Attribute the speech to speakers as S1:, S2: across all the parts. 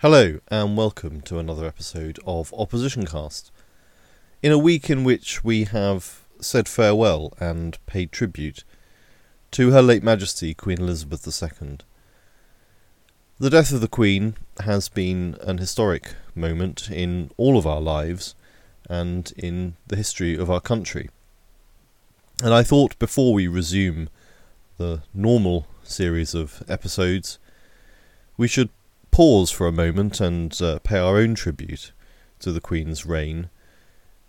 S1: Hello, and welcome to another episode of Opposition Cast. In a week in which we have said farewell and paid tribute to Her late Majesty Queen Elizabeth II. The death of the Queen has been an historic moment in all of our lives and in the history of our country. And I thought before we resume the normal series of episodes, we should pause for a moment and uh, pay our own tribute to the Queen's reign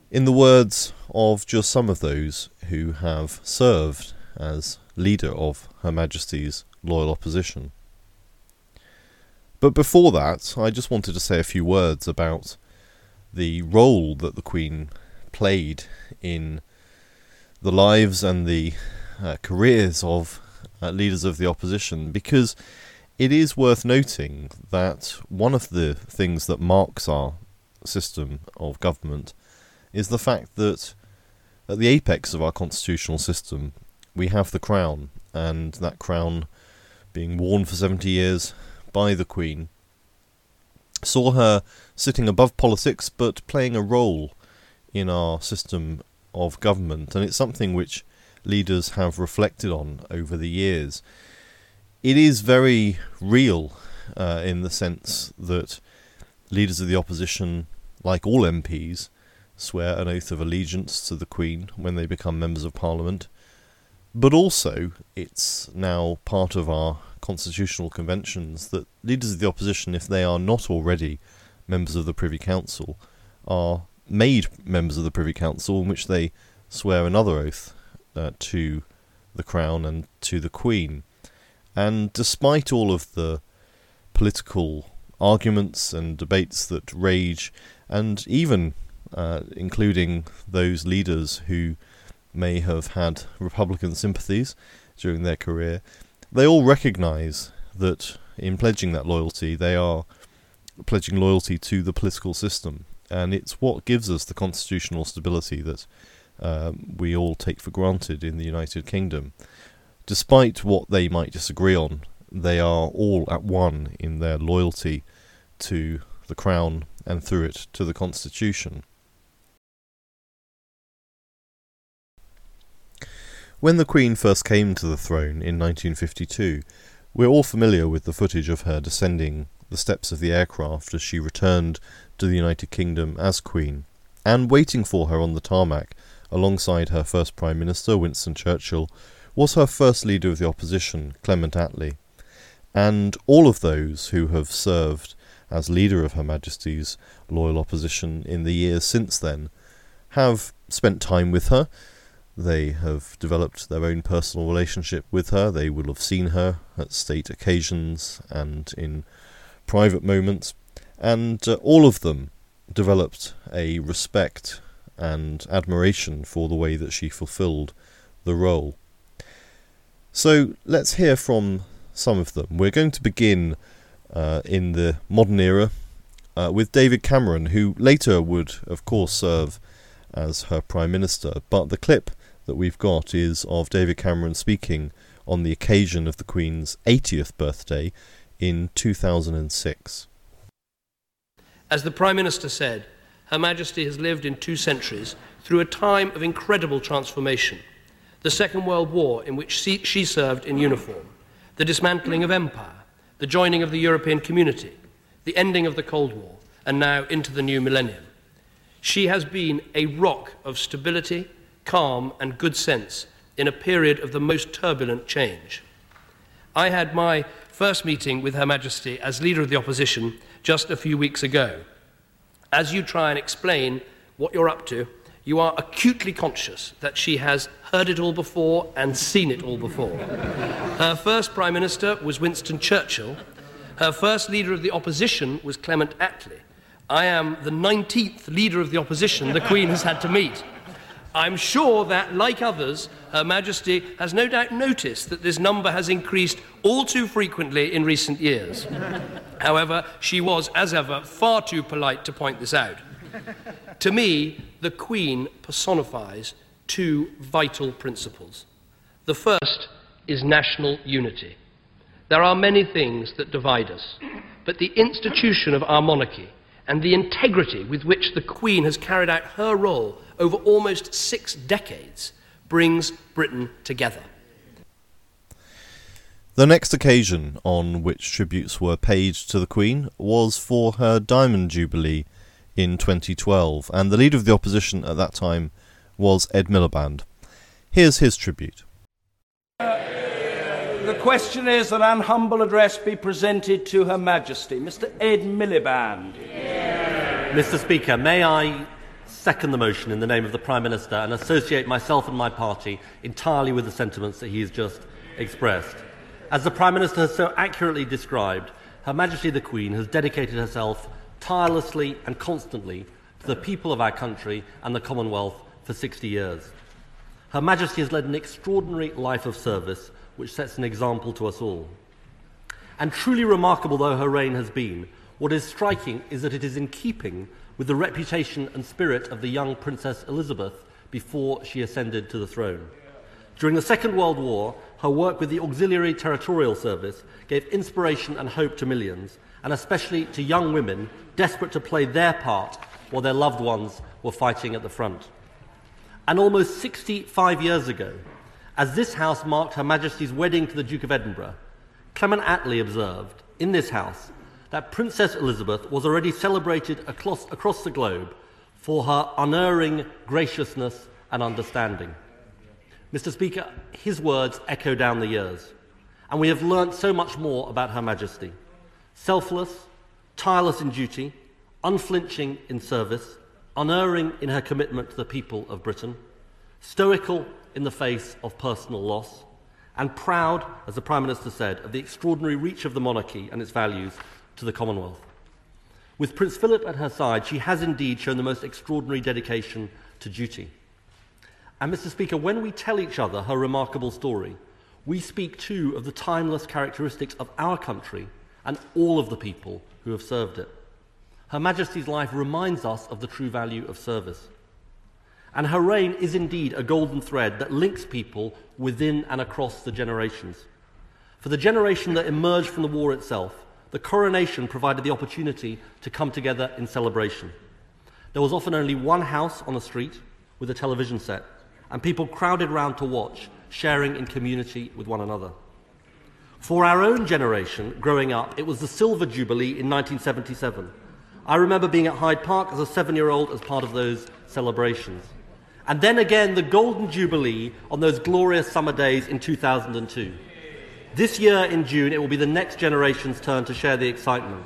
S1: in the words of just some of those who have served as leader of Her Majesty's loyal opposition. But before that, I just wanted to say a few words about the role that the Queen played in the lives and the uh, careers of uh, leaders of the opposition because it is worth noting that one of the things that marks our system of government is the fact that at the apex of our constitutional system we have the crown, and that crown being worn for 70 years by the Queen saw her sitting above politics but playing a role in our system of government, and it's something which leaders have reflected on over the years. It is very real uh, in the sense that leaders of the opposition, like all MPs, swear an oath of allegiance to the Queen when they become members of Parliament. But also, it's now part of our constitutional conventions that leaders of the opposition, if they are not already members of the Privy Council, are made members of the Privy Council in which they swear another oath uh, to the Crown and to the Queen. And despite all of the political arguments and debates that rage, and even uh, including those leaders who may have had Republican sympathies during their career, they all recognise that in pledging that loyalty, they are pledging loyalty to the political system. And it's what gives us the constitutional stability that um, we all take for granted in the United Kingdom. Despite what they might disagree on, they are all at one in their loyalty to the Crown and through it to the Constitution. When the Queen first came to the throne in 1952, we're all familiar with the footage of her descending the steps of the aircraft as she returned to the United Kingdom as Queen, and waiting for her on the tarmac alongside her first Prime Minister, Winston Churchill, was her first leader of the opposition, Clement Attlee. And all of those who have served as leader of Her Majesty's loyal opposition in the years since then have spent time with her they have developed their own personal relationship with her. They will have seen her at state occasions and in private moments. And uh, all of them developed a respect and admiration for the way that she fulfilled the role. So let's hear from some of them. We're going to begin uh, in the modern era uh, with David Cameron, who later would, of course, serve as her Prime Minister. But the clip that we've got is of David Cameron speaking on the occasion of the Queen's 80th birthday in 2006.
S2: As the Prime Minister said, Her Majesty has lived in two centuries through a time of incredible transformation. The Second World War, in which she served in uniform, the dismantling of empire, the joining of the European community, the ending of the Cold War, and now into the new millennium. She has been a rock of stability calm, and good sense in a period of the most turbulent change. I had my first meeting with Her Majesty as leader of the opposition just a few weeks ago. As you try and explain what you're up to, you are acutely conscious that she has heard it all before and seen it all before. Her first Prime Minister was Winston Churchill. Her first leader of the opposition was Clement Attlee. I am the 19th leader of the opposition the Queen has had to meet. I'm sure that, like others, Her Majesty has no doubt noticed that this number has increased all too frequently in recent years. However, she was, as ever, far too polite to point this out. To me, the Queen personifies two vital principles. The first is national unity. There are many things that divide us, but the institution of our monarchy and the integrity with which the Queen has carried out her role over almost six decades brings Britain together.
S1: The next occasion on which tributes were paid to the Queen was for her Diamond Jubilee in 2012, and the leader of the opposition at that time was Ed Miliband. Here's his tribute.
S3: Uh, the question is that an humble address be presented to Her Majesty. Mr. Ed Miliband.
S4: Mr. Speaker, may I second the motion in the name of the Prime Minister and associate myself and my party entirely with the sentiments that he has just expressed. As the Prime Minister has so accurately described, Her Majesty the Queen has dedicated herself tirelessly and constantly to the people of our country and the Commonwealth for 60 years. Her Majesty has led an extraordinary life of service which sets an example to us all. And truly remarkable though her reign has been, what is striking is that it is in keeping with the reputation and spirit of the young Princess Elizabeth before she ascended to the throne. During the Second World War, her work with the Auxiliary Territorial Service gave inspiration and hope to millions, and especially to young women desperate to play their part while their loved ones were fighting at the front. And almost 65 years ago, as this House marked Her Majesty's wedding to the Duke of Edinburgh, Clement Attlee observed in this House that Princess Elizabeth was already celebrated across, across the globe for her unerring graciousness and understanding. Mr. Speaker, his words echo down the years, and we have learnt so much more about Her Majesty. Selfless, tireless in duty, unflinching in service, unerring in her commitment to the people of Britain, stoical in the face of personal loss, and proud, as the Prime Minister said, of the extraordinary reach of the monarchy and its values to the Commonwealth. With Prince Philip at her side, she has indeed shown the most extraordinary dedication to duty. And, Mr. Speaker, when we tell each other her remarkable story, we speak too of the timeless characteristics of our country and all of the people who have served it. Her Majesty's life reminds us of the true value of service. And her reign is indeed a golden thread that links people within and across the generations. For the generation that emerged from the war itself, the coronation provided the opportunity to come together in celebration. There was often only one house on the street with a television set, and people crowded round to watch, sharing in community with one another. For our own generation, growing up, it was the Silver Jubilee in 1977. I remember being at Hyde Park as a seven year old as part of those celebrations. And then again, the Golden Jubilee on those glorious summer days in 2002. This year in June, it will be the next generation's turn to share the excitement.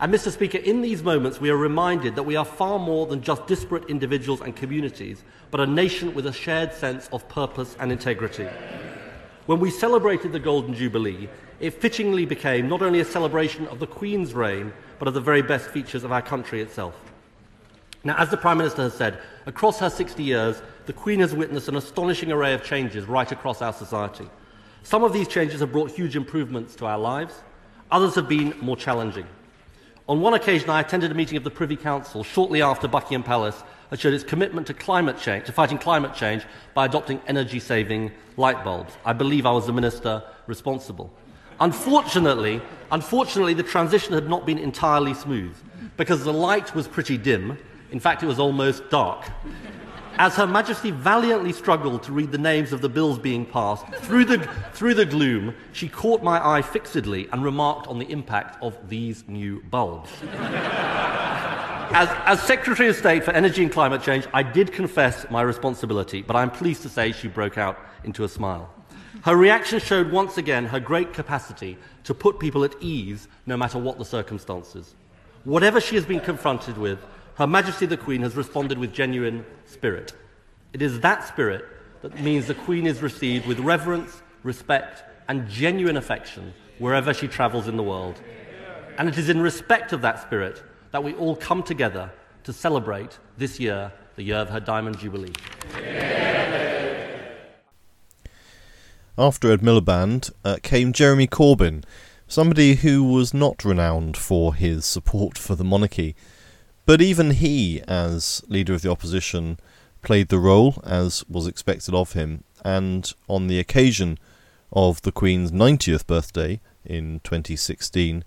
S4: And, Mr. Speaker, in these moments, we are reminded that we are far more than just disparate individuals and communities, but a nation with a shared sense of purpose and integrity. When we celebrated the Golden Jubilee, it fittingly became not only a celebration of the Queen's reign, but of the very best features of our country itself. Now, as the Prime Minister has said, across her 60 years, the Queen has witnessed an astonishing array of changes right across our society. Some of these changes have brought huge improvements to our lives, others have been more challenging. On one occasion, I attended a meeting of the Privy Council shortly after Buckingham Palace had showed its commitment to climate change, to fighting climate change by adopting energy saving light bulbs. I believe I was the minister responsible. Unfortunately, unfortunately, the transition had not been entirely smooth because the light was pretty dim. In fact, it was almost dark. As Her Majesty valiantly struggled to read the names of the bills being passed, through the, through the gloom, she caught my eye fixedly and remarked on the impact of these new bulbs. As, as, Secretary of State for Energy and Climate Change, I did confess my responsibility, but I'm pleased to say she broke out into a smile. Her reaction showed once again her great capacity to put people at ease no matter what the circumstances. Whatever she has been confronted with, her Majesty the Queen has responded with genuine spirit. It is that spirit that means the Queen is received with reverence, respect, and genuine affection wherever she travels in the world. And it is in respect of that spirit that we all come together to celebrate this year, the year of her Diamond Jubilee.
S1: After Ed Miliband uh, came Jeremy Corbyn, somebody who was not renowned for his support for the monarchy. But even he, as leader of the opposition, played the role as was expected of him, and on the occasion of the Queen's 90th birthday in 2016,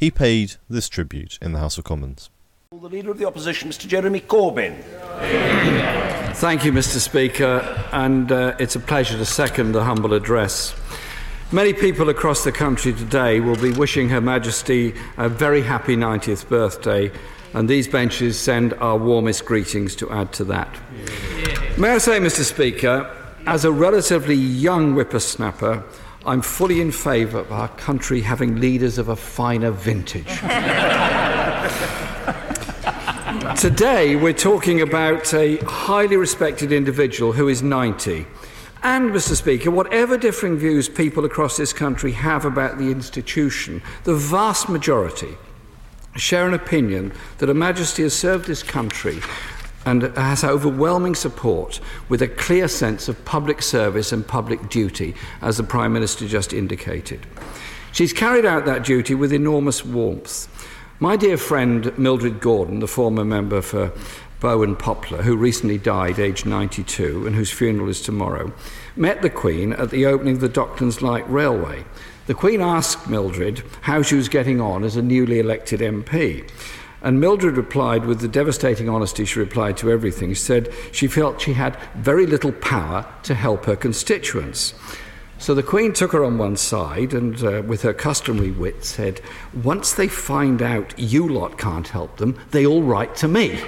S1: he paid this tribute in the House of Commons.
S3: The Leader of the Opposition, Mr Jeremy Corbyn.
S5: Thank you, Mr Speaker, and uh, it's a pleasure to second the humble address. Many people across the country today will be wishing Her Majesty a very happy 90th birthday, and these benches send our warmest greetings to add to that. May I say, Mr Speaker, as a relatively young whippersnapper, I'm fully in favour of our country having leaders of a finer vintage. Today, we're talking about a highly respected individual who is 90. And, Mr. Speaker, whatever differing views people across this country have about the institution, the vast majority share an opinion that Her Majesty has served this country and has overwhelming support with a clear sense of public service and public duty, as the Prime Minister just indicated. She's carried out that duty with enormous warmth. My dear friend Mildred Gordon, the former member for Bow and Poplar, who recently died aged 92 and whose funeral is tomorrow, met the Queen at the opening of the Docklands Light Railway. The Queen asked Mildred how she was getting on as a newly elected MP. And Mildred replied with the devastating honesty she replied to everything. She said she felt she had very little power to help her constituents. So the Queen took her on one side and, uh, with her customary wit, said, Once they find out you lot can't help them, they all write to me.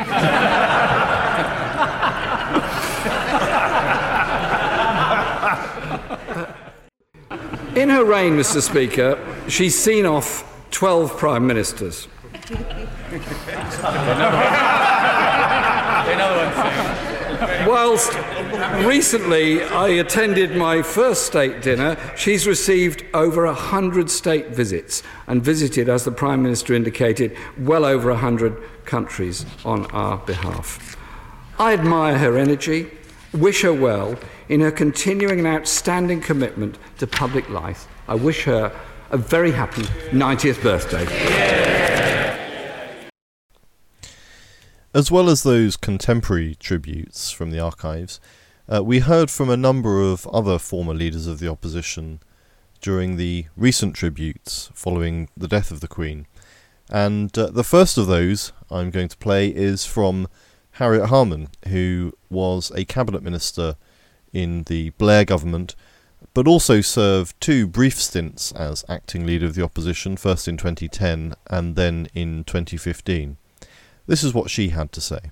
S5: In her reign, Mr. Speaker, she's seen off 12 prime ministers. Whilst recently I attended my first state dinner, she's received over a hundred state visits and visited, as the Prime Minister indicated, well over a hundred countries on our behalf. I admire her energy, wish her well in her continuing and outstanding commitment to public life. I wish her a very happy 90th birthday.
S1: As well as those contemporary tributes from the archives, uh, we heard from a number of other former leaders of the opposition during the recent tributes following the death of the Queen. And uh, the first of those I'm going to play is from Harriet Harman, who was a cabinet minister in the Blair government, but also served two brief stints as acting leader of the opposition, first in 2010 and then in 2015. This is what she had to say.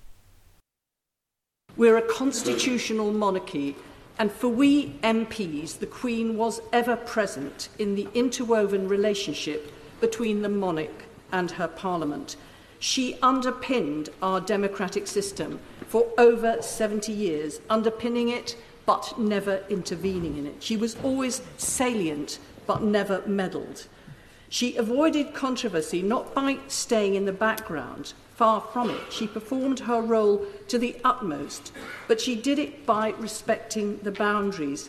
S6: We're a constitutional monarchy, and for we MPs, the Queen was ever present in the interwoven relationship between the monarch and her Parliament. She underpinned our democratic system for over 70 years, underpinning it but never intervening in it. She was always salient but never meddled. She avoided controversy not by staying in the background, Far from it. She performed her role to the utmost, but she did it by respecting the boundaries.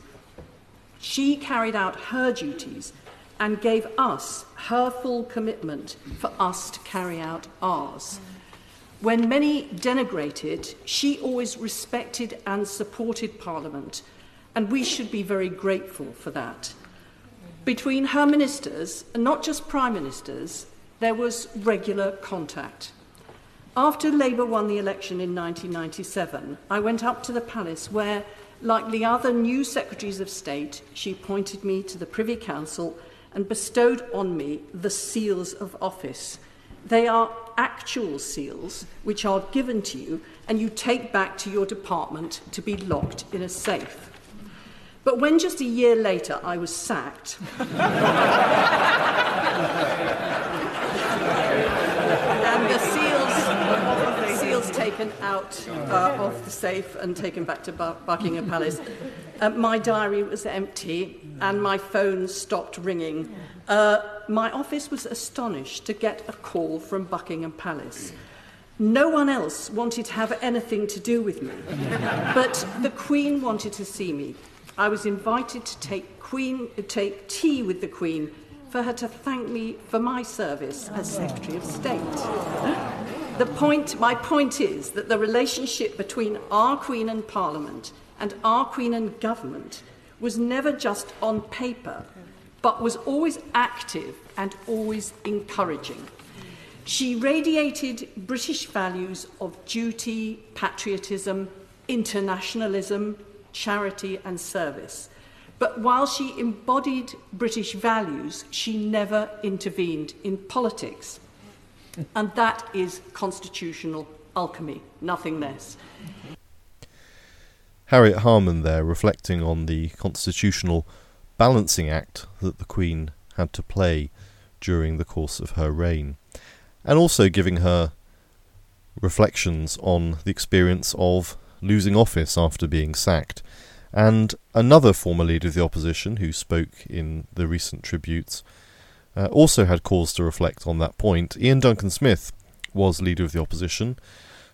S6: She carried out her duties and gave us her full commitment for us to carry out ours. When many denigrated, she always respected and supported Parliament, and we should be very grateful for that. Between her ministers, and not just prime ministers, there was regular contact. After Labour won the election in 1997, I went up to the palace where, like the other new secretaries of state, she pointed me to the Privy Council and bestowed on me the seals of office. They are actual seals which are given to you and you take back to your department to be locked in a safe. But when just a year later I was sacked, taken out uh, of the safe and taken back to Bar Buckingham Palace. Uh, my diary was empty and my phone stopped ringing. Uh, my office was astonished to get a call from Buckingham Palace. No one else wanted to have anything to do with me, but the Queen wanted to see me. I was invited to take, Queen, take tea with the Queen for her to thank me for my service as Secretary of State. The point, my point is that the relationship between our Queen and Parliament and our Queen and government was never just on paper. but was always active and always encouraging. She radiated British values of duty, patriotism, internationalism, charity, and service. But while she embodied British values, she never intervened in politics. And that is constitutional alchemy, nothing less.
S1: Harriet Harman there reflecting on the constitutional balancing act that the Queen had to play during the course of her reign, and also giving her reflections on the experience of losing office after being sacked. And another former leader of the opposition who spoke in the recent tributes uh, also had cause to reflect on that point. Iain Duncan Smith was leader of the opposition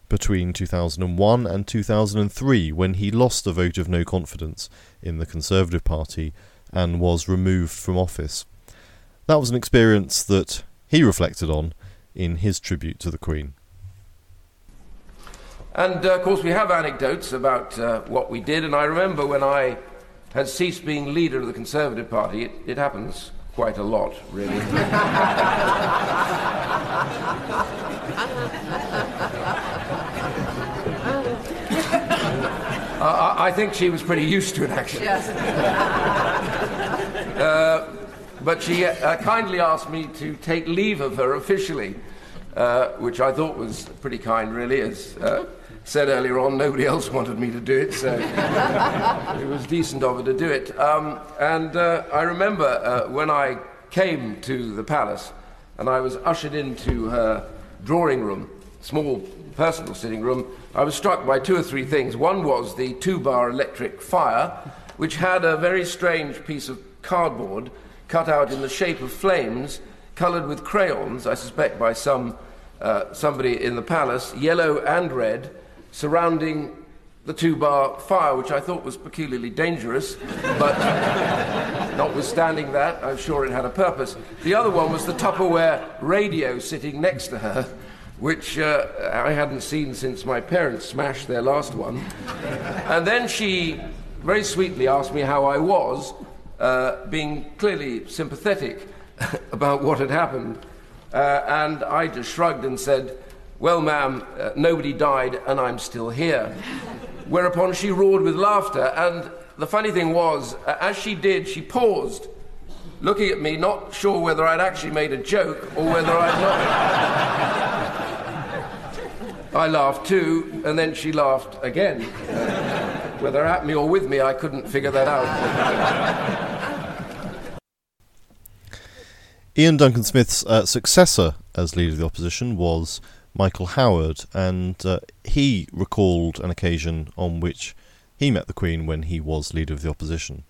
S1: between 2001 and 2003 when he lost a vote of no confidence in the Conservative Party and was removed from office. That was an experience that he reflected on in his tribute to the Queen.
S7: And uh, of course, we have anecdotes about uh, what we did. And I remember when I had ceased being leader of the Conservative Party, it, it happens quite a lot, really. uh, I think she was pretty used to it, actually. Yes. Uh, but she uh, kindly asked me to take leave of her officially, uh, which I thought was pretty kind, really, as uh, said earlier on, nobody else wanted me to do it, so it was decent of her to do it. Um, and uh, I remember uh, when I came to the palace and I was ushered into her drawing room, small personal sitting room, I was struck by two or three things. One was the two bar electric fire, which had a very strange piece of cardboard cut out in the shape of flames, coloured with crayons, I suspect by some, uh, somebody in the palace, yellow and red, surrounding the two bar fire, which I thought was peculiarly dangerous, but notwithstanding that, I'm sure it had a purpose. The other one was the Tupperware radio sitting next to her which uh, I hadn't seen since my parents smashed their last one. and then she very sweetly asked me how I was, uh, being clearly sympathetic about what had happened. Uh, and I just shrugged and said, Well, ma'am, uh, nobody died and I'm still here. Whereupon she roared with laughter. And the funny thing was, as she did, she paused looking at me, not sure whether I'd actually made a joke or whether I'd not. I laughed too, and then she laughed again. Uh, whether at me or with me, I couldn't figure that out.
S1: Iain Duncan Smith's uh, successor as leader of the opposition was Michael Howard, and uh, he recalled an occasion on which he met the Queen when he was leader of the opposition.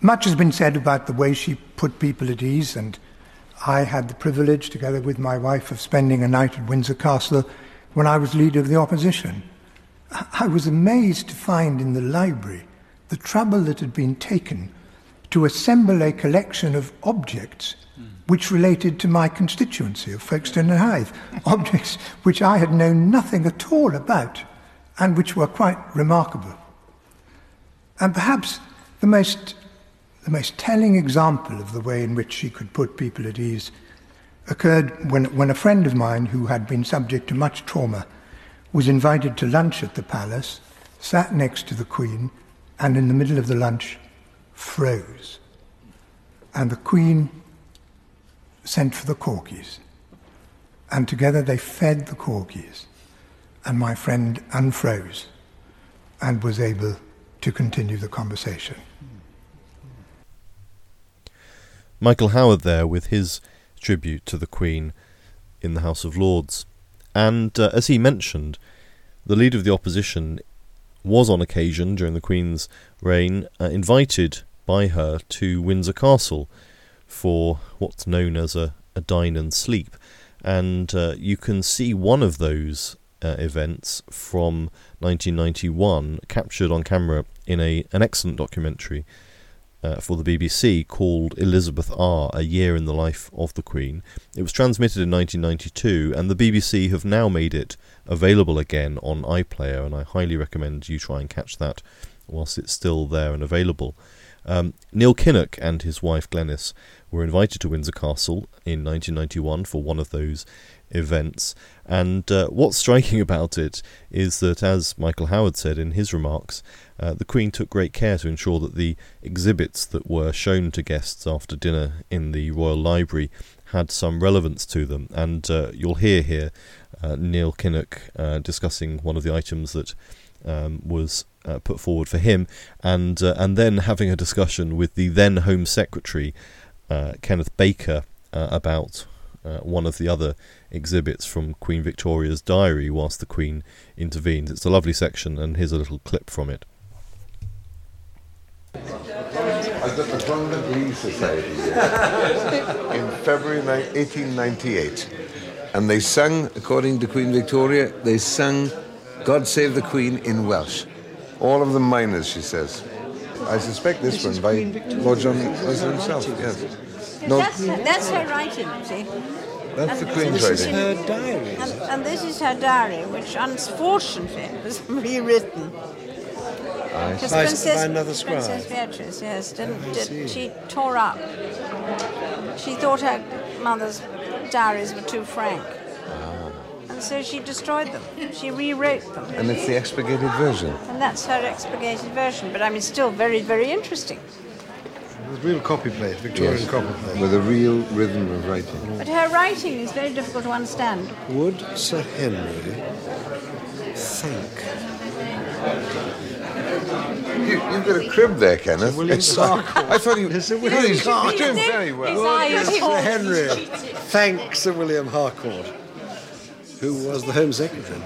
S8: Much has been said about the way she put people at ease and I had the privilege, together with my wife, of spending a night at Windsor Castle when I was leader of the opposition. I was amazed to find in the library the trouble that had been taken to assemble a collection of objects which related to my constituency of Folkestone and Hythe, objects which I had known nothing at all about and which were quite remarkable. And perhaps the most the most telling example of the way in which she could put people at ease occurred when, when a friend of mine who had been subject to much trauma was invited to lunch at the palace, sat next to the Queen, and in the middle of the lunch froze. And the Queen sent for the corgis. And together they fed the corgis. And my friend unfroze and was able to continue the conversation.
S1: Michael Howard there with his tribute to the Queen in the House of Lords. And uh, as he mentioned, the leader of the opposition was on occasion during the Queen's reign uh, invited by her to Windsor Castle for what's known as a, a dine and sleep. And uh, you can see one of those uh, events from 1991 captured on camera in a an excellent documentary uh, for the BBC called Elizabeth R. A Year in the Life of the Queen. It was transmitted in 1992, and the BBC have now made it available again on iPlayer, and I highly recommend you try and catch that whilst it's still there and available. Um, Neil Kinnock and his wife Glenys were invited to Windsor Castle in 1991 for one of those events. And uh, what's striking about it is that, as Michael Howard said in his remarks, uh, the Queen took great care to ensure that the exhibits that were shown to guests after dinner in the Royal Library had some relevance to them. And uh, you'll hear here uh, Neil Kinnock uh, discussing one of the items that um, was uh, put forward for him, and uh, and then having a discussion with the then Home Secretary uh, Kenneth Baker uh, about uh, one of the other exhibits from Queen Victoria's diary whilst the Queen intervenes. It's a lovely section, and here's a little clip from it.
S9: Got the Rhondda Glee Society in February 1898, and they sang, according to Queen Victoria, they sang "God Save the Queen" in Welsh. All of the miners, she says. I suspect this,
S10: This
S9: one by Lord John
S10: This is
S9: Wesley
S10: her
S9: himself.
S10: writing,
S9: Yes. No,
S11: That's, that's her writing, see.
S9: That's the
S11: And
S9: Queen's
S11: this
S9: writing.
S11: in-
S10: Her diary,
S11: And, and this is her diary, which unfortunately was rewritten. Because
S10: By-
S11: Princess,
S10: by another scribe.
S11: Princess Beatrice, yes, didn't,
S10: I
S11: did, she tore up. She thought her mother's diaries were too frank.
S10: Ah.
S11: And so she destroyed them. She rewrote them.
S9: And it's the expurgated version.
S11: And that's her expurgated version. But I mean, still very, very interesting.
S10: With real copperplate, Victorian
S9: Yes,
S10: copy plate.
S9: With a real rhythm of writing.
S11: But her writing is very difficult to understand.
S10: Would Sir Henry thank
S9: You, you've got a crib there, Kenneth.
S10: William
S9: It's like-
S10: Harcourt.
S9: I thought you.
S10: Is it
S9: you
S10: William
S9: he's doing very well.
S11: His eyes
S10: Sir Henry thank Sir William Harcourt, who was the Home Secretary?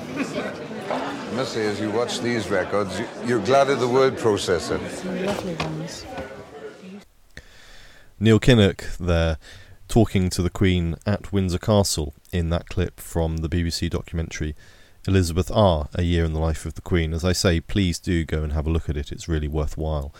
S9: I must say, as you watch these records, you- you're glad of the word processor.
S11: Lovely ones.
S1: Neil Kinnock there talking to the Queen at Windsor Castle in that clip from the BBC documentary Elizabeth R. A Year in the Life of the Queen. As I say, please do go and have a look at it, it's really worthwhile.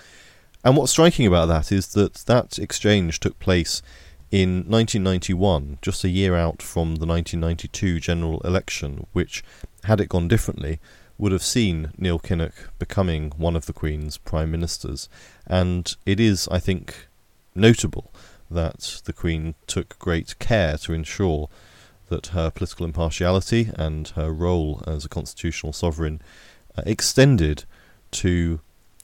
S1: And what's striking about that is that that exchange took place in 1991, just a year out from the 1992 general election, which, had it gone differently, would have seen Neil Kinnock becoming one of the Queen's prime ministers. And it is, I think, notable that the Queen took great care to ensure that her political impartiality and her role as a constitutional sovereign uh, extended to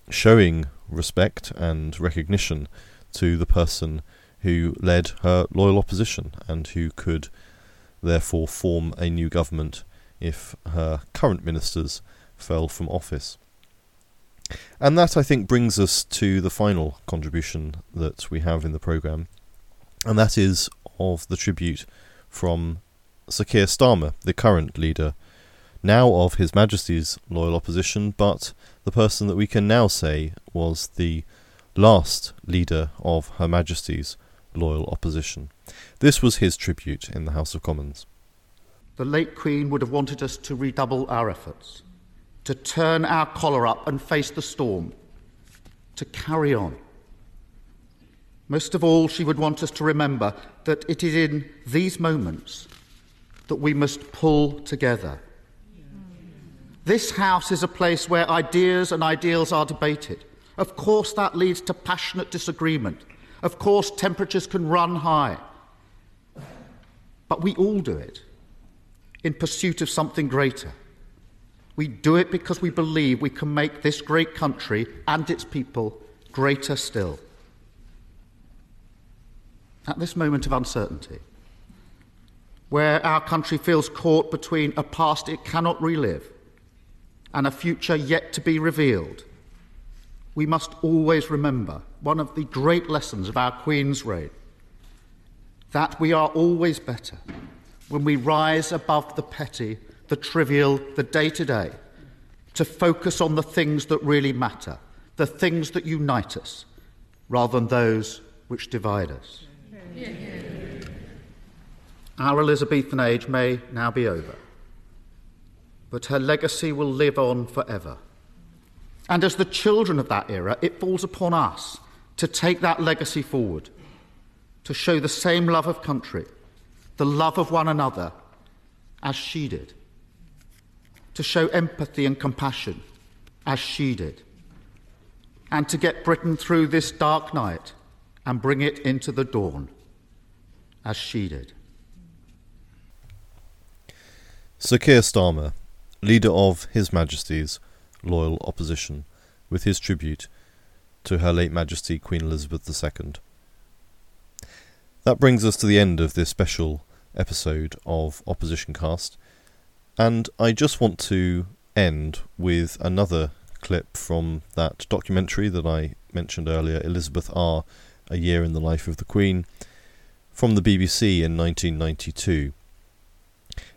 S1: showing respect and recognition to the person who led her loyal opposition and who could therefore form a new government if her current ministers fell from office. And that, I think, brings us to the final contribution that we have in the programme, and that is of the tribute from Sir Keir Starmer, the current leader, now of His Majesty's loyal opposition, but the person that we can now say was the last leader of Her Majesty's loyal opposition. This was his tribute in the House of Commons.
S12: The late Queen would have wanted us to redouble our efforts, to turn our collar up and face the storm, to carry on. Most of all, she would want us to remember that it is in these moments that we must pull together. This house is a place where ideas and ideals are debated. Of course, that leads to passionate disagreement. Of course, temperatures can run high. But we all do it in pursuit of something greater. We do it because we believe we can make this great country and its people greater still. At this moment of uncertainty, where our country feels caught between a past it cannot relive and a future yet to be revealed, we must always remember one of the great lessons of our Queen's reign that we are always better when we rise above the petty, the trivial, the day to day, to focus on the things that really matter, the things that unite us, rather than those which divide us. Our Elizabethan age may now be over, but her legacy will live on forever. And as the children of that era, it falls upon us to take that legacy forward, to show the same love of country, the love of one another, as she did, to show empathy and compassion, as she did, and to get Britain through this dark night and bring it into the dawn, as she did.
S1: Sir Keir Starmer, leader of His Majesty's loyal opposition, with his tribute to Her late Majesty Queen Elizabeth II. That brings us to the end of this special episode of Opposition Cast, and I just want to end with another clip from that documentary that I mentioned earlier, Elizabeth R. A Year in the Life of the Queen, from the BBC in 1992.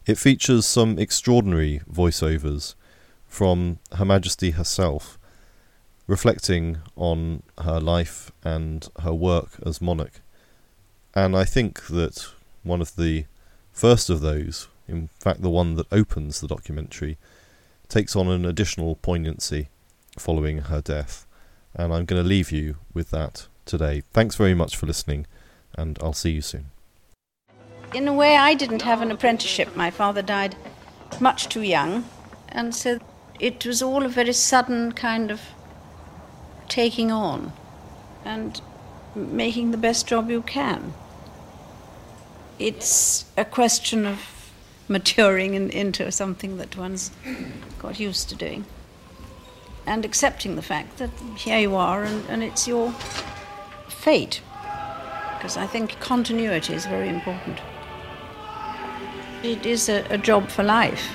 S1: It features some extraordinary voiceovers from Her Majesty herself, reflecting on her life and her work as monarch. And I think that one of the first of those, in fact, the one that opens the documentary, takes on an additional poignancy following her death. And I'm going to leave you with that today. Thanks very much for listening, and I'll see you soon
S11: in a way, I didn't have an apprenticeship. My father died much too young, and so it was all a very sudden kind of taking on and making the best job you can. It's a question of maturing in, into something that one's got used to doing and accepting the fact that here you are and, and it's your fate. Because I think continuity is very important. It is a, a job for life.